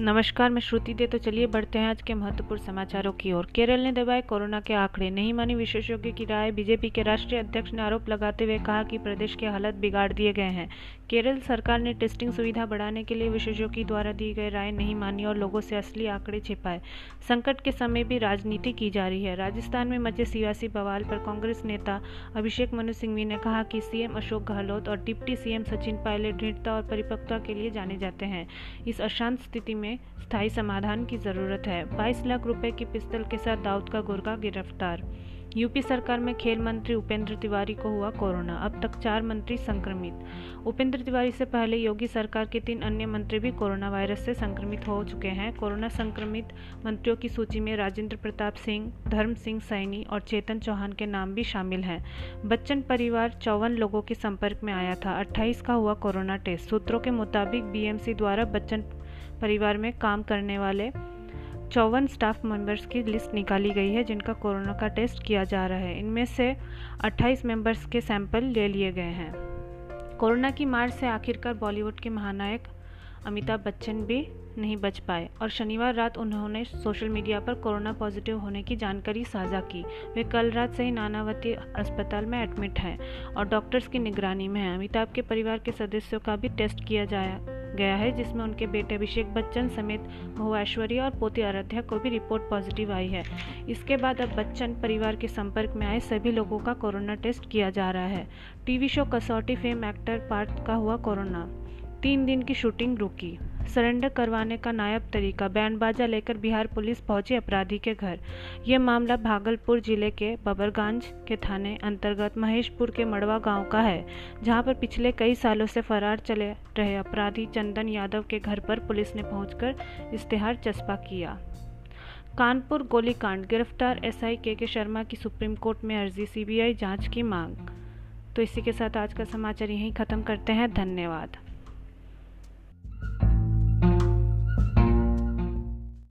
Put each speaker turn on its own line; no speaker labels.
नमस्कार, मैं श्रुति दे। तो चलिए बढ़ते हैं आज के महत्वपूर्ण समाचारों की ओर। केरल ने दबाए कोरोना के आंकड़े। नहीं मानी विशेषज्ञों की राय। बीजेपी के राष्ट्रीय अध्यक्ष ने आरोप लगाते हुए कहा कि प्रदेश के हालत बिगाड़ दिए गए हैं। केरल सरकार ने टेस्टिंग सुविधा बढ़ाने के लिए विशेषज्ञों द्वारा दी गई राय नहीं मानी और लोगों से असली आंकड़े छिपाए। संकट के समय भी राजनीति की जा रही है। राजस्थान में मचे सियासी बवाल पर कांग्रेस नेता अभिषेक मनु सिंघवी ने कहा कि सीएम अशोक गहलोत और डिप्टी सीएम सचिन पायलट दृढ़ता और परिपक्वता के लिए जाने जाते हैं। इस अशांत स्थिति में स्थायी समाधान की ज़रूरत है। 22 लाख रुपए की पिस्तल के साथ दाऊद का गुर्गा गिरफ़्तार यूपी सरकार में खेल मंत्री उपेंद्र तिवारी को हुआ कोरोना, अब तक चार मंत्री संक्रमित। उपेंद्र तिवारी से पहले योगी सरकार के तीन अन्य मंत्री भी कोरोना वायरस से संक्रमित हो चुके हैं। कोरोना संक्रमित मंत्रियों की सूची में राजेंद्र प्रताप सिंह, धर्म सिंह सैनी और चेतन चौहान के नाम भी शामिल हैं। बच्चन परिवार चौवन लोगों के संपर्क में आया था। 28 का हुआ कोरोना टेस्ट। सूत्रों के मुताबिक बीएमसी द्वारा बच्चन परिवार में काम करने वाले चौवन स्टाफ मेंबर्स की लिस्ट निकाली गई है, जिनका कोरोना का टेस्ट किया जा रहा है। इनमें से 28 मेंबर्स के सैंपल ले लिए गए हैं। कोरोना की मार से आखिरकार बॉलीवुड के महानायक अमिताभ बच्चन भी नहीं बच पाए और शनिवार रात उन्होंने सोशल मीडिया पर कोरोना पॉजिटिव होने की जानकारी साझा की। वे कल रात से ही नानावती अस्पताल में एडमिट हैं और डॉक्टर्स की निगरानी में हैं। अमिताभ के परिवार के सदस्यों का भी टेस्ट किया जाया। गया है, जिसमें उनके बेटे अभिषेक बच्चन समेत बहु ऐश्वर्या और पोती आराध्या को भी रिपोर्ट पॉजिटिव आई है। इसके बाद अब बच्चन परिवार के संपर्क में आए सभी लोगों का कोरोना टेस्ट किया जा रहा है। TV show Kasautii fame actor Parth का हुआ कोरोना। तीन दिन की शूटिंग रुकी। सरेंडर करवाने का नायब तरीका बैंड बाजा लेकर बिहार पुलिस पहुँची अपराधी के घर। यह मामला भागलपुर ज़िले के बबरगंज के थाने अंतर्गत महेशपुर के मड़वा गाँव का है, जहाँ पर पिछले कई सालों से फरार चले रहे अपराधी चंदन यादव के घर पर पुलिस ने पहुंचकर इश्तेहार चस्पा किया। कानपुर गोलीकांड, गिरफ़्तार एसआई के के शर्मा की सुप्रीम कोर्ट में अर्जी, सीबीआई जाँच की मांग। तो इसी के साथ आज का समाचार यहीं ख़त्म करते हैं। धन्यवाद।